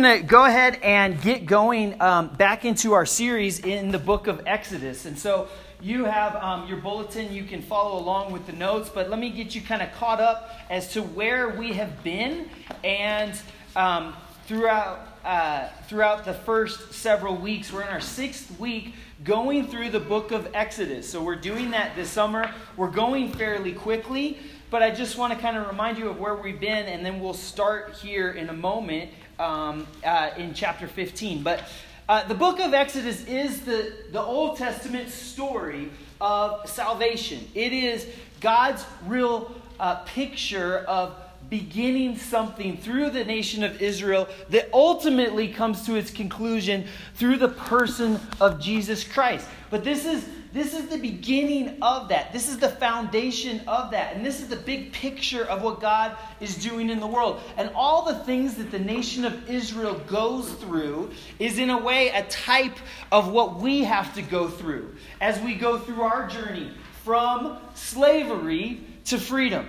going to go ahead and get going um, back into our series in the book of Exodus. And so you have um, your bulletin, you can follow along with the notes, but let me get you kind of caught up as to where we have been and um, throughout. Uh, throughout the first several weeks, we're in our sixth week going through the book of Exodus. So, we're doing that this summer. We're going fairly quickly, but I just want to kind of remind you of where we've been, and then we'll start here in a moment um, uh, in chapter 15. But uh, the book of Exodus is the, the Old Testament story of salvation. It is God's real uh, picture of beginning something through the nation of Israel that ultimately comes to its conclusion through the person of Jesus Christ. But this is this is the beginning of that. This is the foundation of that. And this is the big picture of what God is doing in the world. And all the things that the nation of Israel goes through is, in a way, a type of what we have to go through as we go through our journey from slavery to freedom.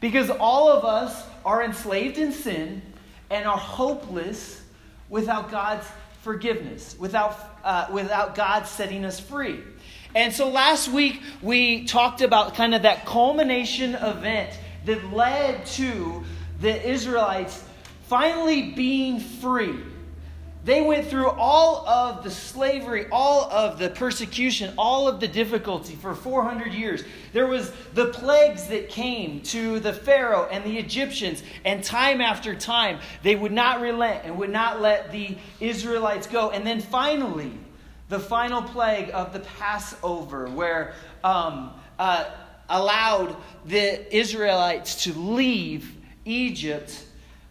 Because all of us are enslaved in sin and are hopeless without God's forgiveness, without, uh, without God setting us free. And so last week we talked about kind of that culmination event that led to the Israelites finally being free. They went through all of the slavery, all of the persecution, all of the difficulty for 400 years. There was the plagues that came to the Pharaoh and the Egyptians, and time after time, they would not relent and would not let the Israelites go. And then finally, the final plague of the Passover, where um, uh, allowed the Israelites to leave Egypt.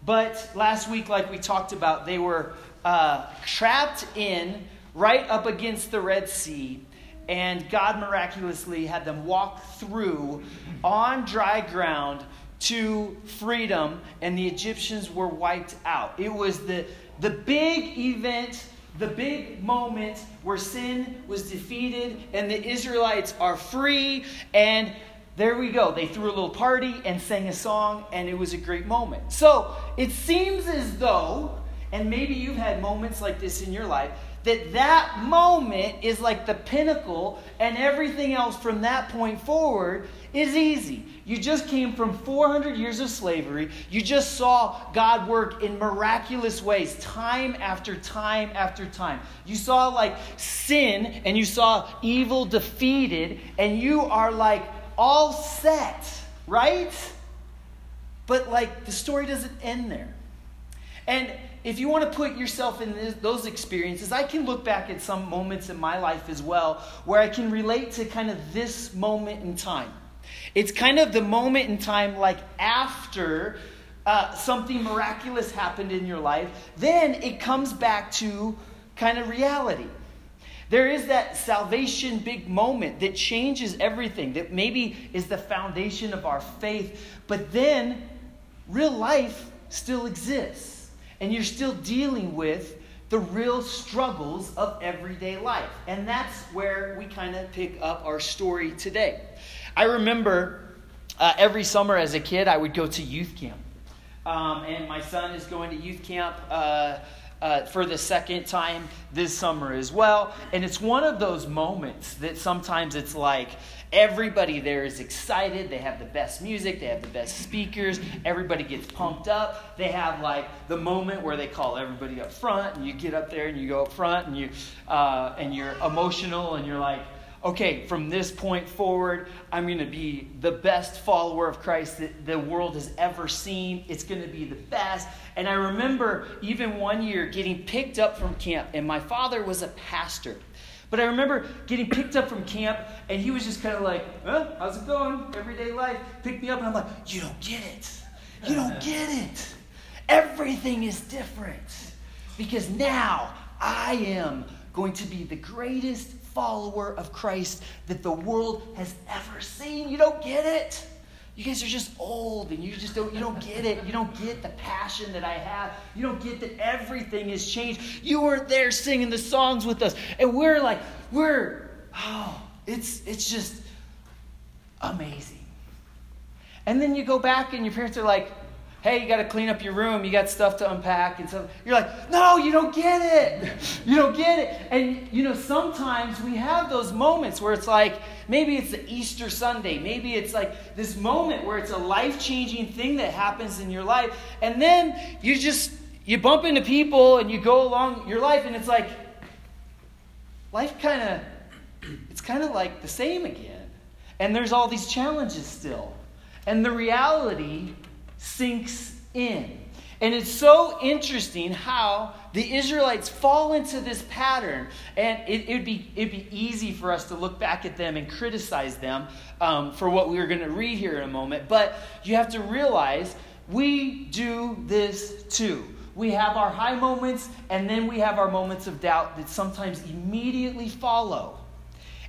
But last week, like we talked about, they were uh, trapped in right up against the Red Sea, and God miraculously had them walk through on dry ground to freedom, and the Egyptians were wiped out. It was the, the big event the big moment where sin was defeated and the Israelites are free. And there we go. They threw a little party and sang a song, and it was a great moment. So it seems as though, and maybe you've had moments like this in your life, that that moment is like the pinnacle, and everything else from that point forward is easy. You just came from 400 years of slavery. You just saw God work in miraculous ways, time after time after time. You saw like sin and you saw evil defeated, and you are like all set, right? But like the story doesn't end there. And if you want to put yourself in this, those experiences, I can look back at some moments in my life as well where I can relate to kind of this moment in time. It's kind of the moment in time, like after uh, something miraculous happened in your life, then it comes back to kind of reality. There is that salvation big moment that changes everything, that maybe is the foundation of our faith, but then real life still exists and you're still dealing with the real struggles of everyday life. And that's where we kind of pick up our story today. I remember uh, every summer as a kid, I would go to youth camp. Um, and my son is going to youth camp. Uh, uh, for the second time this summer as well. And it's one of those moments that sometimes it's like everybody there is excited. They have the best music, they have the best speakers, everybody gets pumped up. They have like the moment where they call everybody up front, and you get up there and you go up front and, you, uh, and you're emotional and you're like, okay, from this point forward, I'm going to be the best follower of Christ that the world has ever seen. It's going to be the best. And I remember even one year getting picked up from camp, and my father was a pastor. But I remember getting picked up from camp, and he was just kind of like, huh, how's it going? Everyday life. Pick me up, and I'm like, you don't get it. You don't get it. Everything is different. Because now I am going to be the greatest follower of Christ that the world has ever seen. You don't get it. You guys are just old and you just don't you don't get it. You don't get the passion that I have. You don't get that everything has changed. You weren't there singing the songs with us. And we're like, we're oh, it's it's just amazing. And then you go back and your parents are like, hey, you got to clean up your room, you got stuff to unpack and stuff. You're like, no, you don't get it. You don't get it. And, you know, sometimes we have those moments where it's like, maybe it's the Easter Sunday, maybe it's like this moment where it's a life changing thing that happens in your life. And then you just, you bump into people and you go along your life and it's like, life kind of, it's kind of like the same again. And there's all these challenges still. And the reality sinks in. And it's so interesting how the Israelites fall into this pattern. And it, would be, it'd be easy for us to look back at them and criticize them um, for what we are going to read here in a moment. But you have to realize we do this too. We have our high moments, and then we have our moments of doubt that sometimes immediately follow.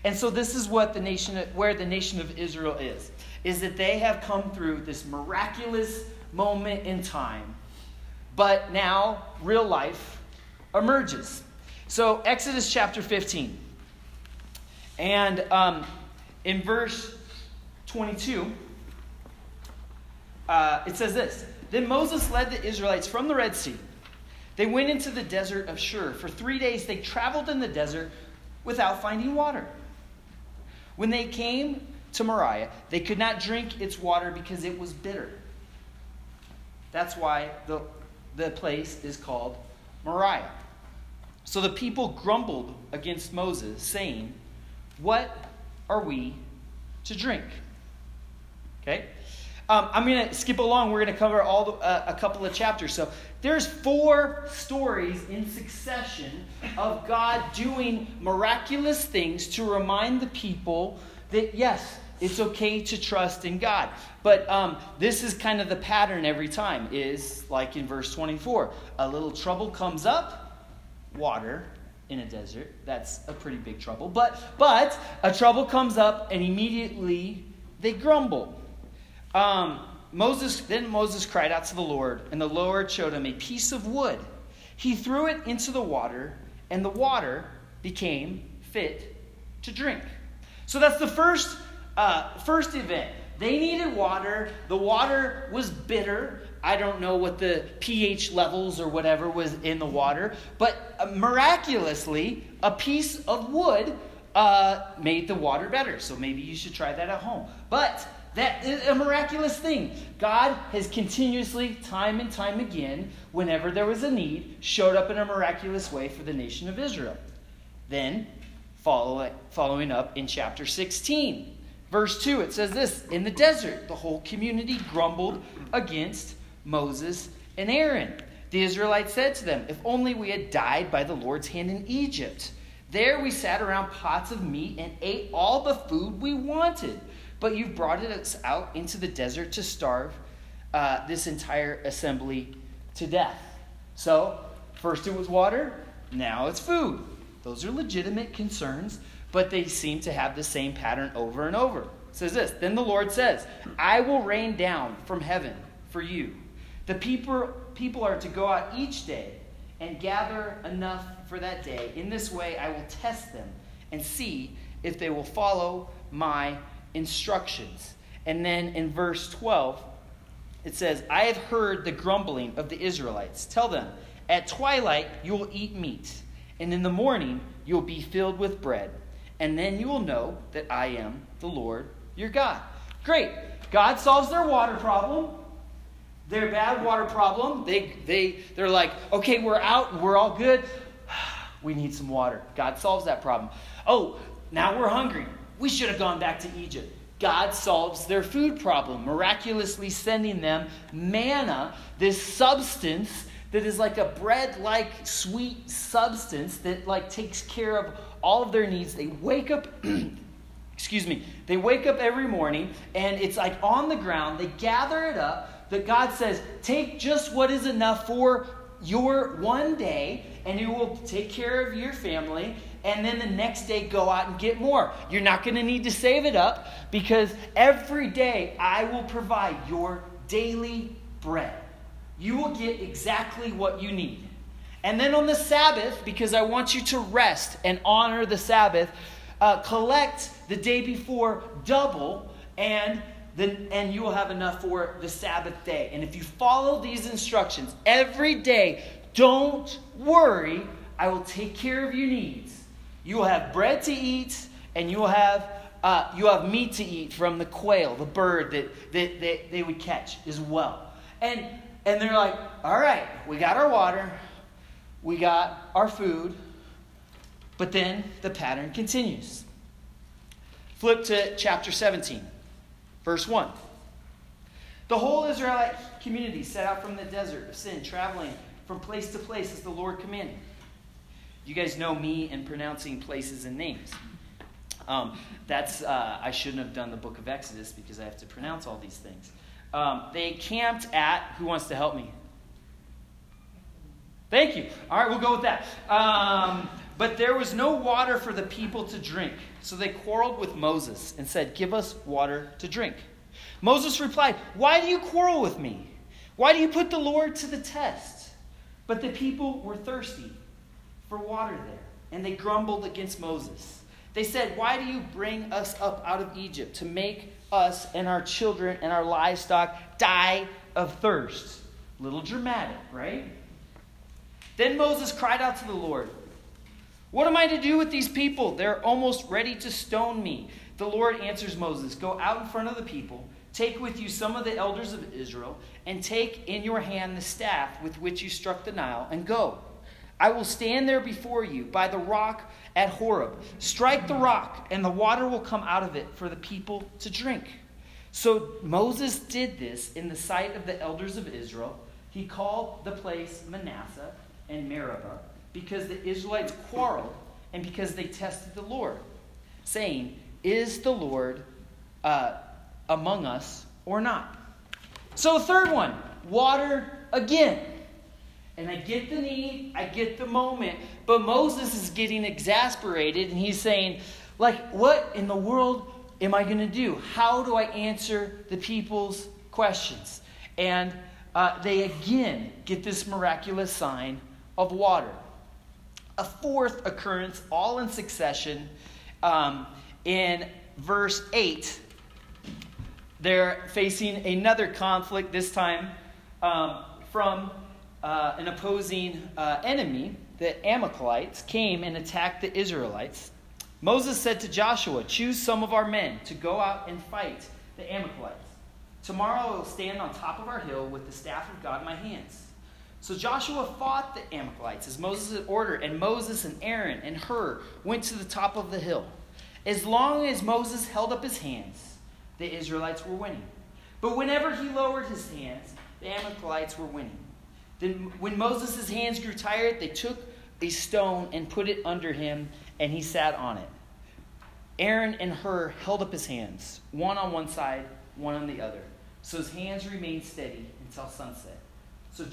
And so this is what the nation, where the nation of Israel is is that they have come through this miraculous moment in time, but now real life emerges. So, Exodus chapter 15. And um, in verse 22, uh, it says this Then Moses led the Israelites from the Red Sea. They went into the desert of Shur. For three days they traveled in the desert without finding water. When they came to Marah. They could not drink its water because it was bitter. That's why the, the place is called Marah. So the people grumbled against Moses, saying, What are we to drink? Okay? Um, I'm going to skip along. We're going to cover all the, uh, a couple of chapters. So there's four stories in succession of God doing miraculous things to remind the people that, yes, it's okay to trust in God. But um, this is kind of the pattern every time, is like in verse 24. A little trouble comes up, water in a desert. That's a pretty big trouble. But, but a trouble comes up, and immediately they grumble. Um, Moses then Moses cried out to the Lord, and the Lord showed him a piece of wood. He threw it into the water, and the water became fit to drink. So that's the first uh, first event, they needed water. The water was bitter. I don't know what the pH levels or whatever was in the water, but uh, miraculously, a piece of wood uh, made the water better. So maybe you should try that at home. But that is a miraculous thing. God has continuously, time and time again, whenever there was a need, showed up in a miraculous way for the nation of Israel. Then, follow, following up in chapter 16. Verse 2, it says this In the desert, the whole community grumbled against Moses and Aaron. The Israelites said to them, If only we had died by the Lord's hand in Egypt. There we sat around pots of meat and ate all the food we wanted. But you've brought us out into the desert to starve uh, this entire assembly to death. So, first it was water, now it's food. Those are legitimate concerns but they seem to have the same pattern over and over. It says this Then the Lord says, I will rain down from heaven for you. The people, people are to go out each day and gather enough for that day. In this way, I will test them and see if they will follow my instructions. And then in verse 12, it says, I have heard the grumbling of the Israelites. Tell them, at twilight you will eat meat, and in the morning you will be filled with bread and then you will know that I am the Lord your God. Great. God solves their water problem. Their bad water problem. They, they, they're like, okay, we're out, we're all good. We need some water. God solves that problem. Oh, now we're hungry. We should have gone back to Egypt. God solves their food problem, miraculously sending them manna, this substance that is like a bread like sweet substance that like takes care of all of their needs. They wake up, excuse me, they wake up every morning and it's like on the ground. They gather it up. That God says, take just what is enough for your one day and it will take care of your family. And then the next day, go out and get more. You're not going to need to save it up because every day I will provide your daily bread. You will get exactly what you need. And then on the Sabbath, because I want you to rest and honor the Sabbath, uh, collect the day before double and then, and you will have enough for the Sabbath day. And if you follow these instructions every day, don't worry, I will take care of your needs. You will have bread to eat, and you will have uh, you have meat to eat from the quail, the bird that, that, that they would catch as well. And and they're like, all right, we got our water, we got our food, but then the pattern continues. Flip to chapter 17, verse 1. The whole Israelite community set out from the desert of sin, traveling from place to place as the Lord commanded. You guys know me in pronouncing places and names. Um, that's uh, I shouldn't have done the book of Exodus because I have to pronounce all these things. Um, they camped at. Who wants to help me? Thank you. All right, we'll go with that. Um, but there was no water for the people to drink. So they quarreled with Moses and said, Give us water to drink. Moses replied, Why do you quarrel with me? Why do you put the Lord to the test? But the people were thirsty for water there, and they grumbled against Moses. They said, Why do you bring us up out of Egypt to make us and our children and our livestock die of thirst? Little dramatic, right? Then Moses cried out to the Lord, What am I to do with these people? They're almost ready to stone me. The Lord answers Moses, Go out in front of the people, take with you some of the elders of Israel, and take in your hand the staff with which you struck the Nile, and go. I will stand there before you by the rock at Horeb. Strike the rock, and the water will come out of it for the people to drink. So Moses did this in the sight of the elders of Israel. He called the place Manasseh and Meribah because the Israelites quarreled and because they tested the Lord, saying, Is the Lord uh, among us or not? So, third one, water again. And I get the need, I get the moment, but Moses is getting exasperated and he's saying, like, what in the world am I going to do? How do I answer the people's questions? And uh, they again get this miraculous sign of water. A fourth occurrence, all in succession, um, in verse 8. They're facing another conflict, this time um, from uh, an opposing uh, enemy, the Amalekites, came and attacked the Israelites, Moses said to Joshua, Choose some of our men to go out and fight the Amalekites. Tomorrow I will stand on top of our hill with the staff of God in my hands. So Joshua fought the Amalekites as Moses had ordered, and Moses and Aaron and Hur went to the top of the hill. As long as Moses held up his hands, the Israelites were winning. But whenever he lowered his hands, the Amalekites were winning. Then, when Moses' hands grew tired, they took a stone and put it under him, and he sat on it. Aaron and Hur held up his hands, one on one side, one on the other. So his hands remained steady until sunset. So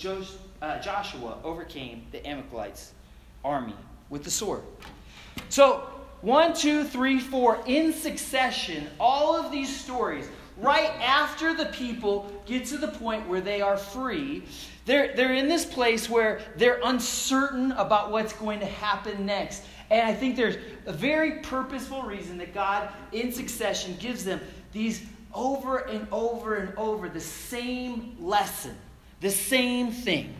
uh, Joshua overcame the Amalekites' army with the sword. So, one, two, three, four, in succession, all of these stories, right after the people get to the point where they are free, they're, they're in this place where they're uncertain about what's going to happen next. And I think there's a very purposeful reason that God, in succession, gives them these over and over and over the same lesson, the same thing.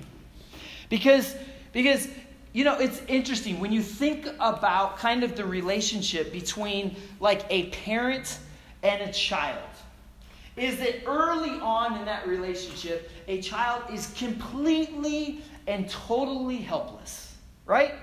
Because, because you know, it's interesting when you think about kind of the relationship between like a parent and a child is that early on in that relationship, a child is completely and totally helpless, right?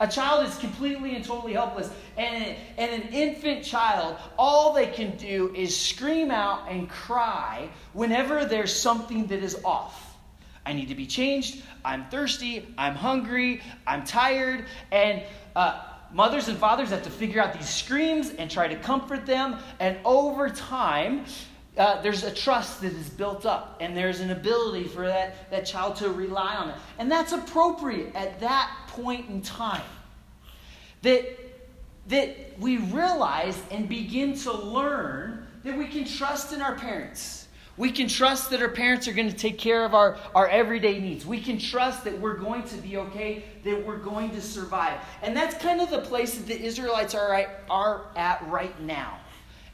A child is completely and totally helpless. And, and an infant child, all they can do is scream out and cry whenever there's something that is off. I need to be changed. I'm thirsty. I'm hungry. I'm tired. And uh, mothers and fathers have to figure out these screams and try to comfort them. And over time, uh, there's a trust that is built up, and there's an ability for that, that child to rely on it. And that's appropriate at that point in time. That, that we realize and begin to learn that we can trust in our parents. We can trust that our parents are going to take care of our, our everyday needs. We can trust that we're going to be okay, that we're going to survive. And that's kind of the place that the Israelites are, are at right now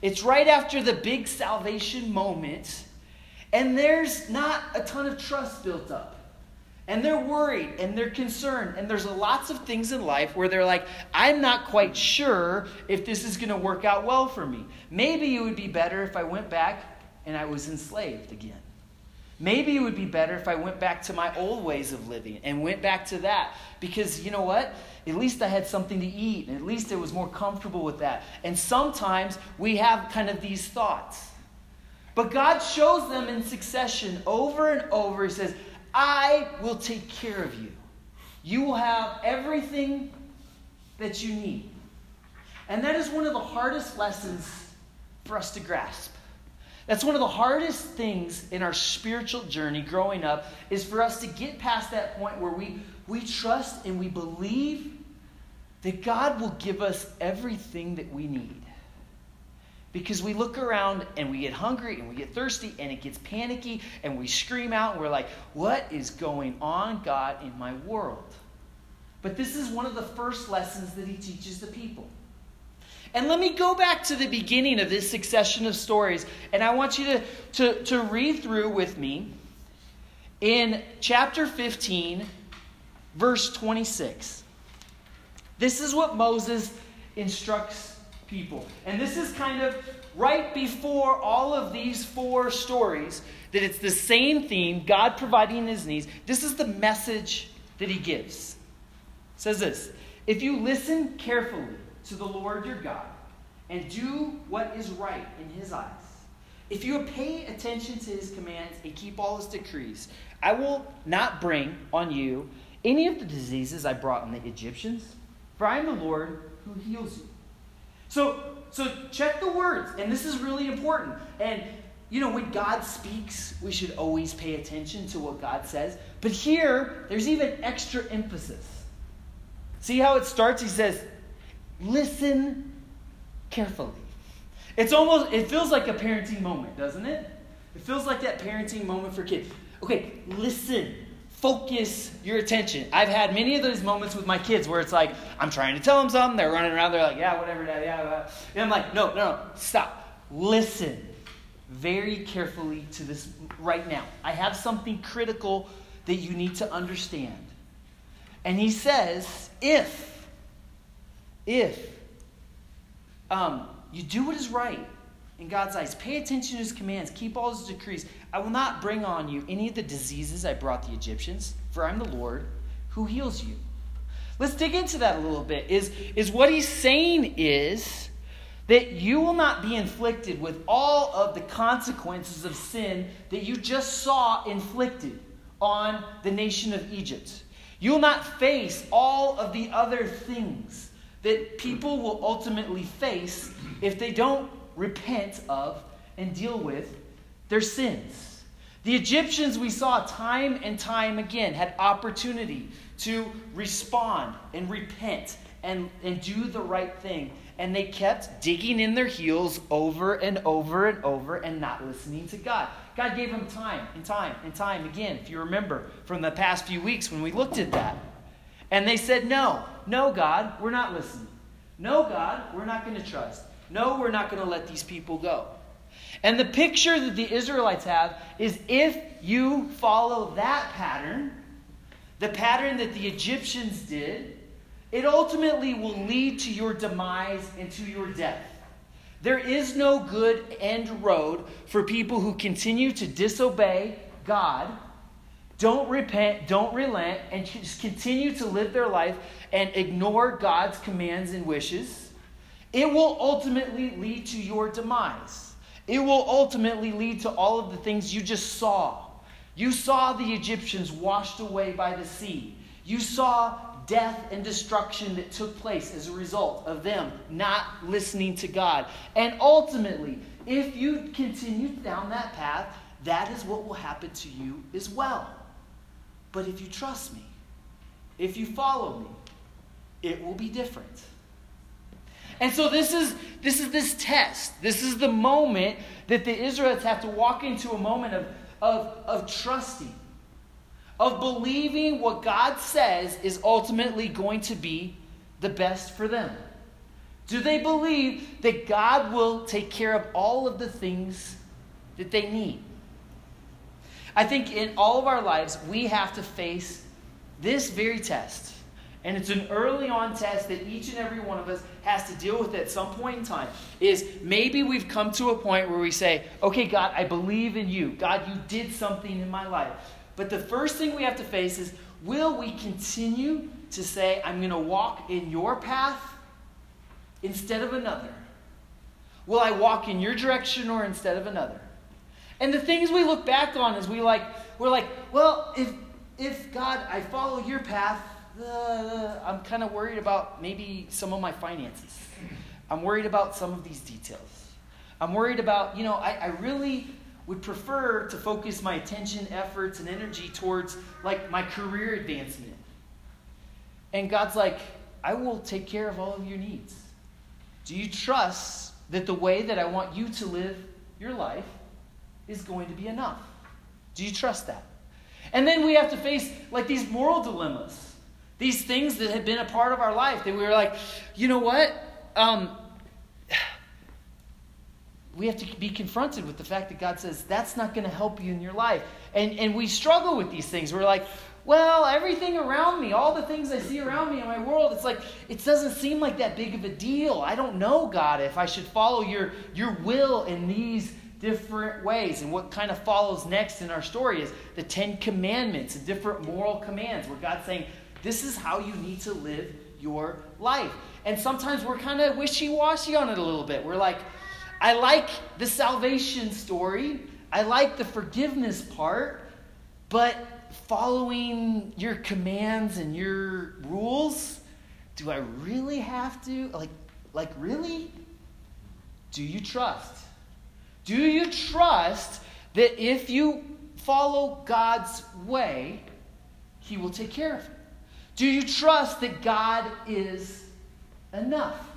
It's right after the big salvation moment, and there's not a ton of trust built up. And they're worried and they're concerned. And there's lots of things in life where they're like, I'm not quite sure if this is going to work out well for me. Maybe it would be better if I went back and I was enslaved again. Maybe it would be better if I went back to my old ways of living and went back to that. Because you know what? At least I had something to eat, and at least I was more comfortable with that. And sometimes we have kind of these thoughts. But God shows them in succession over and over. He says, I will take care of you. You will have everything that you need. And that is one of the hardest lessons for us to grasp. That's one of the hardest things in our spiritual journey growing up is for us to get past that point where we, we trust and we believe that God will give us everything that we need. Because we look around and we get hungry and we get thirsty and it gets panicky and we scream out and we're like, What is going on, God, in my world? But this is one of the first lessons that he teaches the people. And let me go back to the beginning of this succession of stories. And I want you to, to, to read through with me in chapter 15, verse 26. This is what Moses instructs people. And this is kind of right before all of these four stories that it's the same theme God providing his needs. This is the message that he gives. It says this If you listen carefully, to the Lord your God and do what is right in his eyes. If you pay attention to his commands and keep all his decrees, I will not bring on you any of the diseases I brought on the Egyptians, for I am the Lord who heals you. So, so check the words, and this is really important. And you know, when God speaks, we should always pay attention to what God says. But here, there's even extra emphasis. See how it starts? He says, Listen carefully. It's almost, it feels like a parenting moment, doesn't it? It feels like that parenting moment for kids. Okay, listen. Focus your attention. I've had many of those moments with my kids where it's like, I'm trying to tell them something, they're running around, they're like, yeah, whatever, dad, yeah, yeah. And I'm like, no, no, no, stop. Listen very carefully to this right now. I have something critical that you need to understand. And he says, if if um, you do what is right in God's eyes, pay attention to his commands, keep all his decrees, I will not bring on you any of the diseases I brought the Egyptians, for I'm the Lord who heals you. Let's dig into that a little bit. Is, is what he's saying is that you will not be inflicted with all of the consequences of sin that you just saw inflicted on the nation of Egypt. You will not face all of the other things that people will ultimately face if they don't repent of and deal with their sins. The Egyptians, we saw time and time again, had opportunity to respond and repent and, and do the right thing. And they kept digging in their heels over and over and over and not listening to God. God gave them time and time and time again, if you remember from the past few weeks when we looked at that. And they said, No, no, God, we're not listening. No, God, we're not going to trust. No, we're not going to let these people go. And the picture that the Israelites have is if you follow that pattern, the pattern that the Egyptians did, it ultimately will lead to your demise and to your death. There is no good end road for people who continue to disobey God don't repent, don't relent, and just continue to live their life and ignore God's commands and wishes, it will ultimately lead to your demise. It will ultimately lead to all of the things you just saw. You saw the Egyptians washed away by the sea. You saw death and destruction that took place as a result of them not listening to God. And ultimately, if you continue down that path, that is what will happen to you as well. But if you trust me, if you follow me, it will be different. And so this is this is this test. This is the moment that the Israelites have to walk into a moment of, of, of trusting, of believing what God says is ultimately going to be the best for them. Do they believe that God will take care of all of the things that they need? I think in all of our lives, we have to face this very test. And it's an early on test that each and every one of us has to deal with at some point in time. Is maybe we've come to a point where we say, okay, God, I believe in you. God, you did something in my life. But the first thing we have to face is will we continue to say, I'm going to walk in your path instead of another? Will I walk in your direction or instead of another? And the things we look back on is we like we're like, well, if if God, I follow your path, uh, I'm kind of worried about maybe some of my finances. I'm worried about some of these details. I'm worried about, you know, I, I really would prefer to focus my attention, efforts, and energy towards like my career advancement. And God's like, I will take care of all of your needs. Do you trust that the way that I want you to live your life is going to be enough? Do you trust that? And then we have to face like these moral dilemmas. These things that have been a part of our life that we were like, you know what? Um, we have to be confronted with the fact that God says that's not going to help you in your life. And, and we struggle with these things. We're like, well, everything around me, all the things I see around me in my world, it's like, it doesn't seem like that big of a deal. I don't know, God, if I should follow your, your will in these different ways. And what kind of follows next in our story is the Ten Commandments and different moral commands where God's saying, this is how you need to live your life. And sometimes we're kind of wishy washy on it a little bit. We're like, I like the salvation story, I like the forgiveness part, but following your commands and your rules, do I really have to? Like, like really? Do you trust? Do you trust that if you follow God's way, He will take care of it? Do you trust that God is enough?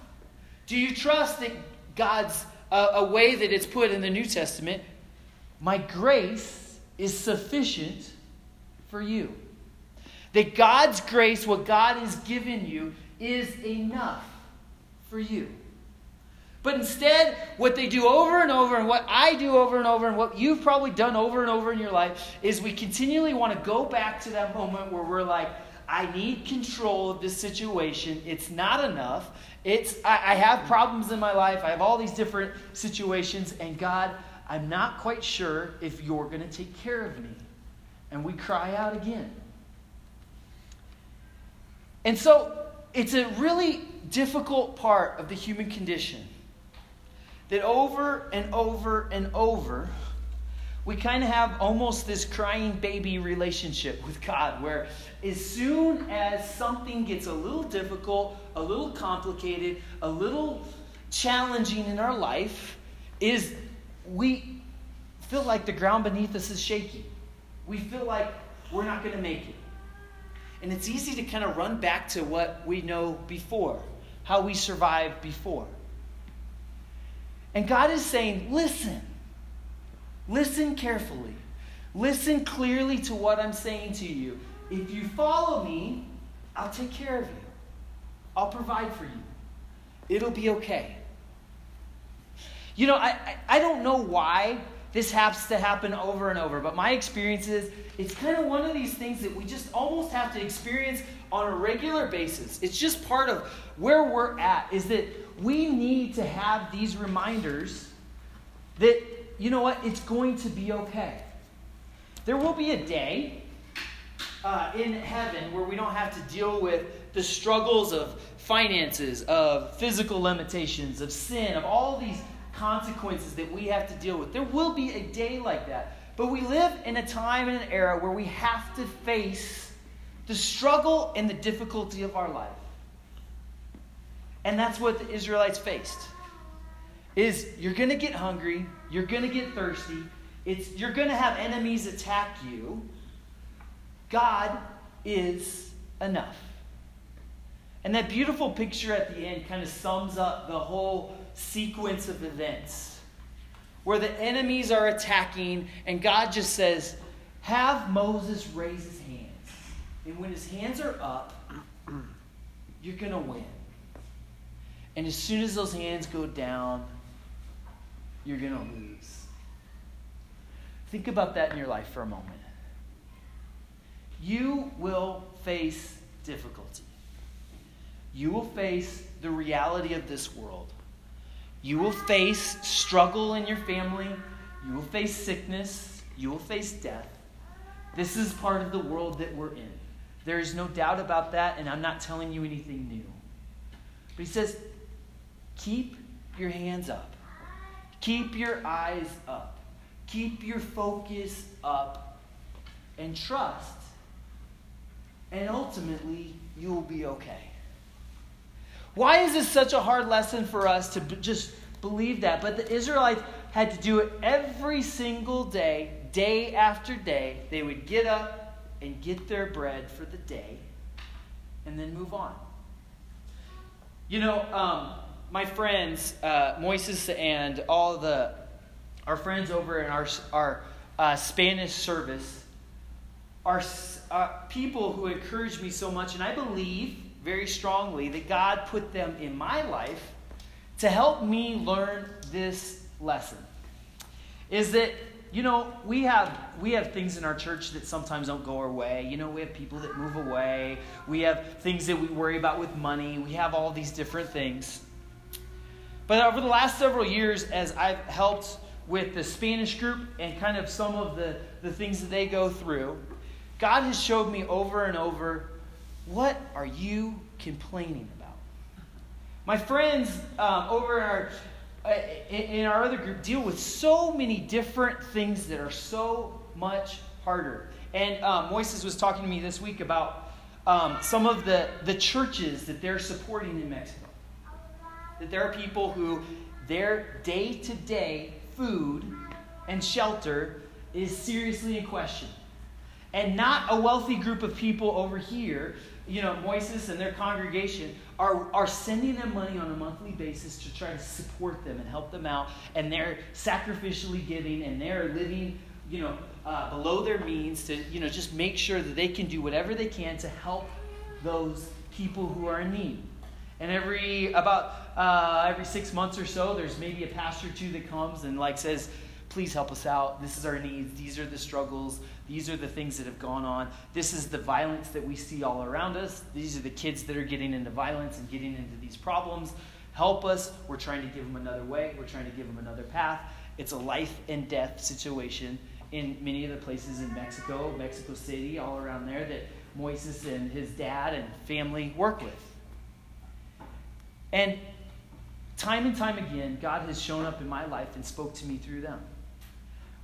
Do you trust that God's uh, a way that it's put in the New Testament? My grace is sufficient for you. That God's grace, what God has given you, is enough for you. But instead, what they do over and over, and what I do over and over, and what you've probably done over and over in your life, is we continually want to go back to that moment where we're like, I need control of this situation. It's not enough. It's I, I have problems in my life. I have all these different situations, and God, I'm not quite sure if you're going to take care of me and we cry out again. And so it's a really difficult part of the human condition that over and over and over, we kind of have almost this crying baby relationship with God, where as soon as something gets a little difficult, a little complicated, a little challenging in our life, is we feel like the ground beneath us is shaky we feel like we're not going to make it. And it's easy to kind of run back to what we know before, how we survived before. And God is saying, listen, listen carefully, listen clearly to what I'm saying to you. If you follow me, I'll take care of you, I'll provide for you. It'll be okay. You know, I, I, I don't know why this has to happen over and over. But my experience is it's kind of one of these things that we just almost have to experience on a regular basis. It's just part of where we're at, is that we need to have these reminders that, you know what, it's going to be okay. There will be a day uh, in heaven where we don't have to deal with the struggles of finances, of physical limitations, of sin, of all these consequences that we have to deal with. There will be a day like that. But we live in a time and an era where we have to face the struggle and the difficulty of our life. And that's what the Israelites faced. Is you're going to get hungry, you're going to get thirsty, it's you're going to have enemies attack you. God is enough. And that beautiful picture at the end kind of sums up the whole sequence of events where the enemies are attacking, and God just says, Have Moses raise his hands. And when his hands are up, you're going to win. And as soon as those hands go down, you're going to lose. Think about that in your life for a moment. You will face difficulty. You will face the reality of this world. You will face struggle in your family. You will face sickness. You will face death. This is part of the world that we're in. There is no doubt about that, and I'm not telling you anything new. But he says, keep your hands up, keep your eyes up, keep your focus up, and trust. And ultimately, you'll be okay. Why is this such a hard lesson for us to b- just believe that? But the Israelites had to do it every single day, day after day. They would get up and get their bread for the day and then move on. You know, um, my friends, uh, Moises and all the our friends over in our, our uh, Spanish service, are uh, people who encourage me so much, and I believe very strongly that God put them in my life to help me learn this lesson. Is that you know we have we have things in our church that sometimes don't go our way. You know we have people that move away. We have things that we worry about with money. We have all these different things. But over the last several years as i've helped with the spanish group and kind of some of the, the things that they go through god has showed me over and over what are you complaining about? My friends um, over in our, uh, in our other group deal with so many different things that are so much harder. And um, Moises was talking to me this week about um, some of the, the churches that they're supporting in Mexico. That there are people who their day to day food and shelter is seriously in question. And not a wealthy group of people over here you know, Moises and their congregation are, are sending them money on a monthly basis to try to support them and help them out. And they're sacrificially giving and they're living, you know, uh, below their means to, you know, just make sure that they can do whatever they can to help those people who are in need. And every, about uh, every six months or so, there's maybe a pastor or two that comes and like says, please help us out. This is our needs. These are the struggles. These are the things that have gone on. This is the violence that we see all around us. These are the kids that are getting into violence and getting into these problems. Help us. We're trying to give them another way, we're trying to give them another path. It's a life and death situation in many of the places in Mexico, Mexico City, all around there that Moises and his dad and family work with. And time and time again, God has shown up in my life and spoke to me through them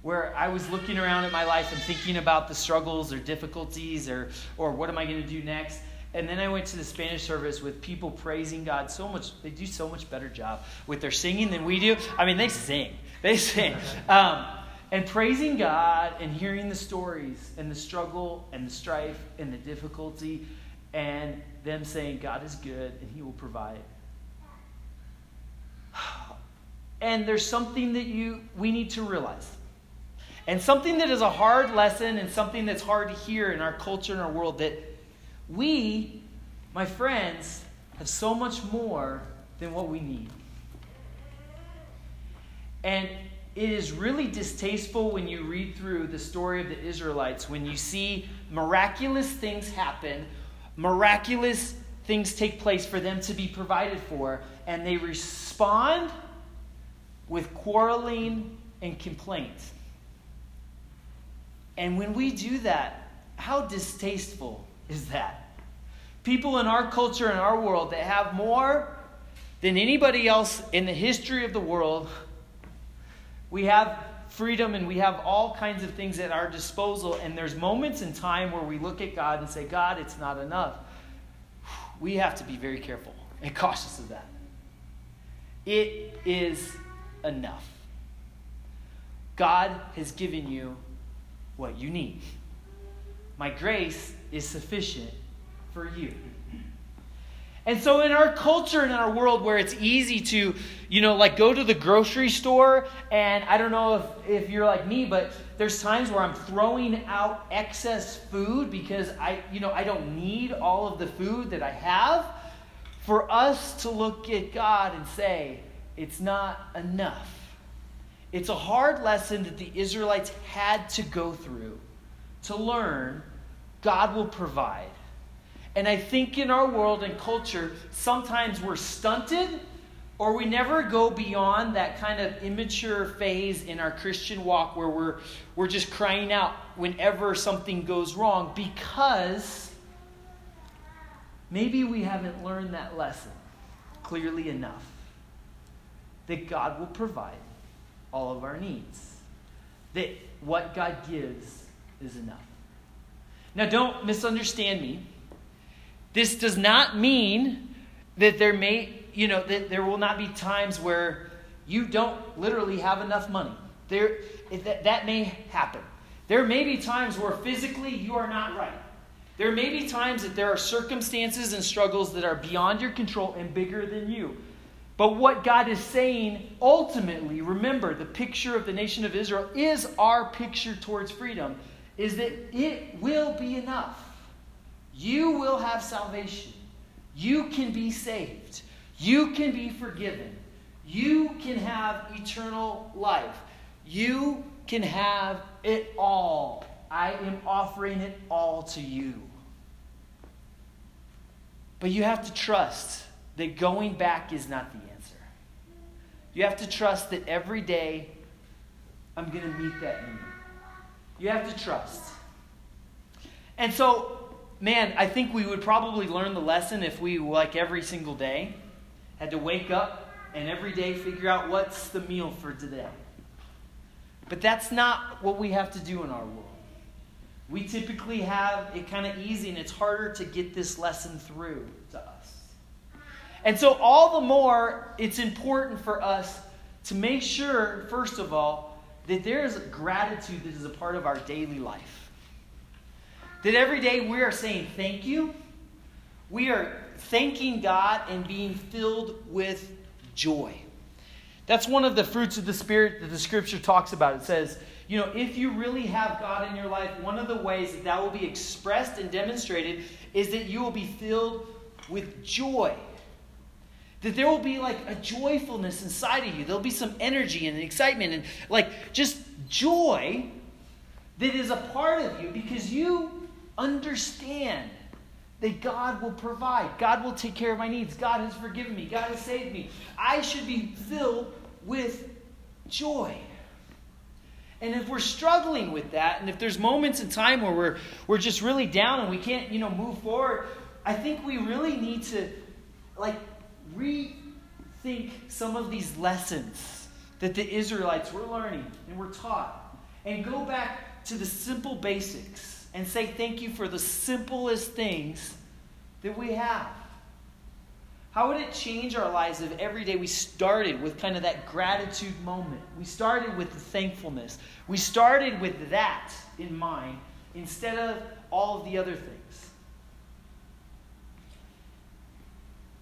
where I was looking around at my life and thinking about the struggles or difficulties or, or what am I going to do next. And then I went to the Spanish service with people praising God so much. They do so much better job with their singing than we do. I mean, they sing. They sing. Um, and praising God and hearing the stories and the struggle and the strife and the difficulty and them saying God is good and He will provide. And there's something that you we need to realize and something that is a hard lesson and something that's hard to hear in our culture and our world that we, my friends, have so much more than what we need. And it is really distasteful when you read through the story of the Israelites, when you see miraculous things happen, miraculous things take place for them to be provided for, and they respond with quarreling and complaints. And when we do that, how distasteful is that? People in our culture and our world that have more than anybody else in the history of the world, we have freedom and we have all kinds of things at our disposal. And there's moments in time where we look at God and say, God, it's not enough. We have to be very careful and cautious of that. It is enough. God has given you what you need. My grace is sufficient for you. And so, in our culture and in our world where it's easy to, you know, like go to the grocery store, and I don't know if, if you're like me, but there's times where I'm throwing out excess food because I, you know, I don't need all of the food that I have. for us to look at God and say, it's not enough. It's a hard lesson that the Israelites had to go through to learn God will provide. And I think in our world and culture, sometimes we're stunted or we never go beyond that kind of immature phase in our Christian walk where we're, we're just crying out whenever something goes wrong because maybe we haven't learned that lesson clearly enough that God will provide all of our needs, that what God gives is enough. Now, don't misunderstand me. This does not mean that there may, you know, that there will not be times where you don't literally have enough money. There, that, that may happen. There may be times where physically you are not right. There may be times that there are circumstances and struggles that are beyond your control and bigger than you. But what God is saying ultimately, remember, the picture of the nation of Israel is our picture towards freedom, is that it will be enough. You will have salvation. You can be saved. You can be forgiven. You can have eternal life. You can have it all. I am offering it all to you. But you have to trust that going back is not the answer. You have to trust that every day I'm going to meet that need. You have to trust. And so man, I think we would probably learn the lesson if we, like every single day, had to wake up and every day figure out what's the meal for today. But that's not what we have to do in our world. We typically have it kind of easy, and it's harder to get this lesson through to us. And so, all the more, it's important for us to make sure, first of all, that there is gratitude that is a part of our daily life. That every day we are saying thank you. We are thanking God and being filled with joy. That's one of the fruits of the Spirit that the Scripture talks about. It says, you know, if you really have God in your life, one of the ways that that will be expressed and demonstrated is that you will be filled with joy. That there will be like a joyfulness inside of you. There'll be some energy and excitement and like just joy that is a part of you because you Understand that God will provide. God will take care of my needs. God has forgiven me. God has saved me. I should be filled with joy. And if we're struggling with that, and if there's moments in time where we're, we're just really down and we can't, you know, move forward, I think we really need to, like, rethink some of these lessons that the Israelites were learning and were taught. And go back to the simple basics and say thank you for the simplest things that we have? How would it change our lives if every day we started with kind of that gratitude moment? We started with the thankfulness. We started with that in mind instead of all of the other things.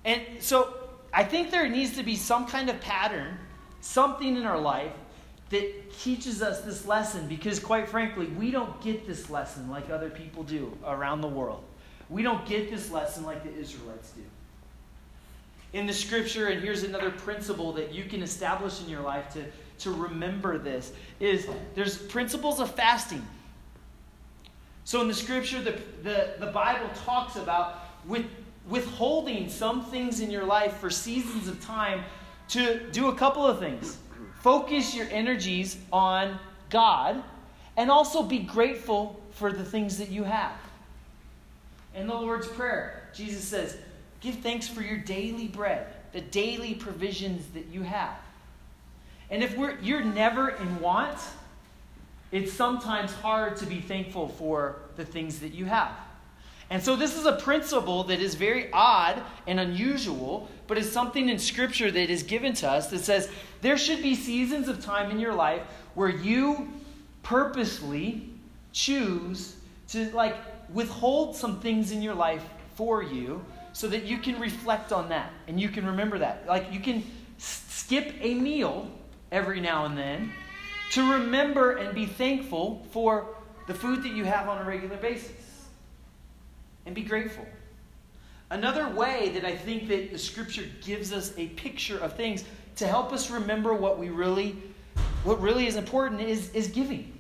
And so I think there needs to be some kind of pattern, something in our life that teaches us this lesson because, quite frankly, we don't get this lesson like other people do around the world. We don't get this lesson like the Israelites do. In the scripture, and here's another principle that you can establish in your life to, to remember this, is there's principles of fasting. So in the scripture, the, the, the Bible talks about with, withholding some things in your life for seasons of time to do a couple of things focus your energies on God and also be grateful for the things that you have. In the Lord's Prayer, Jesus says, Give thanks for your daily bread, the daily provisions that you have. And if we're, you're never in want, it's sometimes hard to be thankful for the things that you have. And so, this is a principle that is very odd and unusual, but is something in Scripture that is given to us that says there should be seasons of time in your life where you purposely choose to like withhold some things in your life for you so that you can reflect on that and you can remember that. Like you can skip a meal every now and then to remember and be thankful for the food that you have on a regular basis and be grateful. Another way that I think that the scripture gives us a picture of things to help us remember what we really what really is important is, is giving.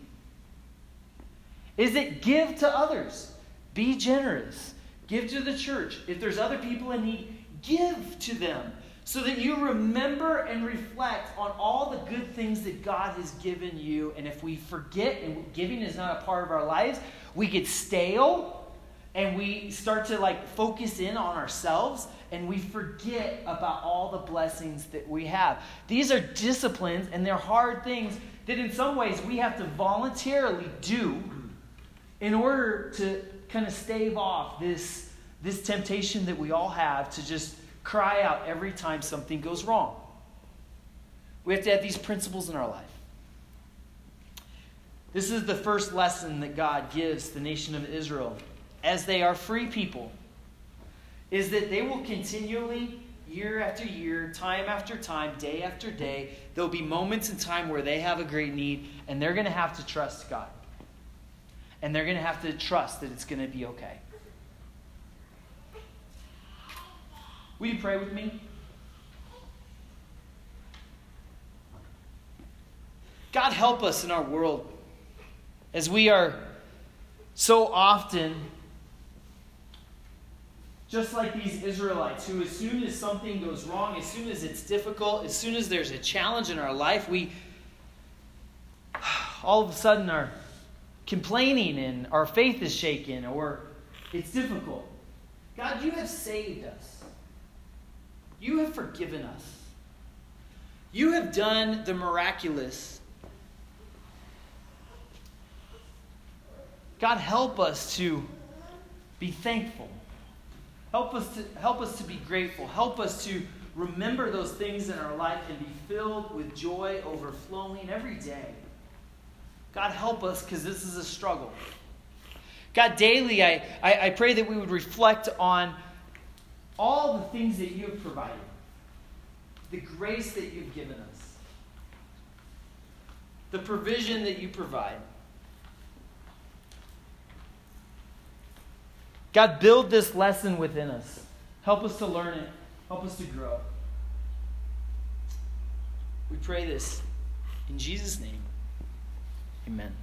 Is it give to others? Be generous. Give to the church. If there's other people in need, give to them so that you remember and reflect on all the good things that God has given you. And if we forget and giving is not a part of our lives, we get stale and we start to like focus in on ourselves and we forget about all the blessings that we have. These are disciplines and they're hard things that in some ways we have to voluntarily do in order to kind of stave off this, this temptation that we all have to just cry out every time something goes wrong. We have to have these principles in our life. This is the first lesson that God gives the nation of Israel as they are free people is that they will continually year after year, time after time, day after day, there'll be moments in time where they have a great need and they're going to have to trust God. And they're going to have to trust that it's going to be okay. Will you pray with me? God, help us in our world as we are so often just like these Israelites, who, as soon as something goes wrong, as soon as it's difficult, as soon as there's a challenge in our life, we all of a sudden are complaining and our faith is shaken or it's difficult. God, you have saved us. You have forgiven us. You have done the miraculous. God, help us to be thankful. Help us to help us to be grateful. Help us to remember those things in our life and be filled with joy overflowing every day. God, help us because this is a struggle. God, daily, I, I, I pray that we would reflect on all the things that you have provided, the grace that you've given us, the provision that you provide. God, build this lesson within us. Help us to learn it. Help us to grow. We pray this in Jesus' name. Amen.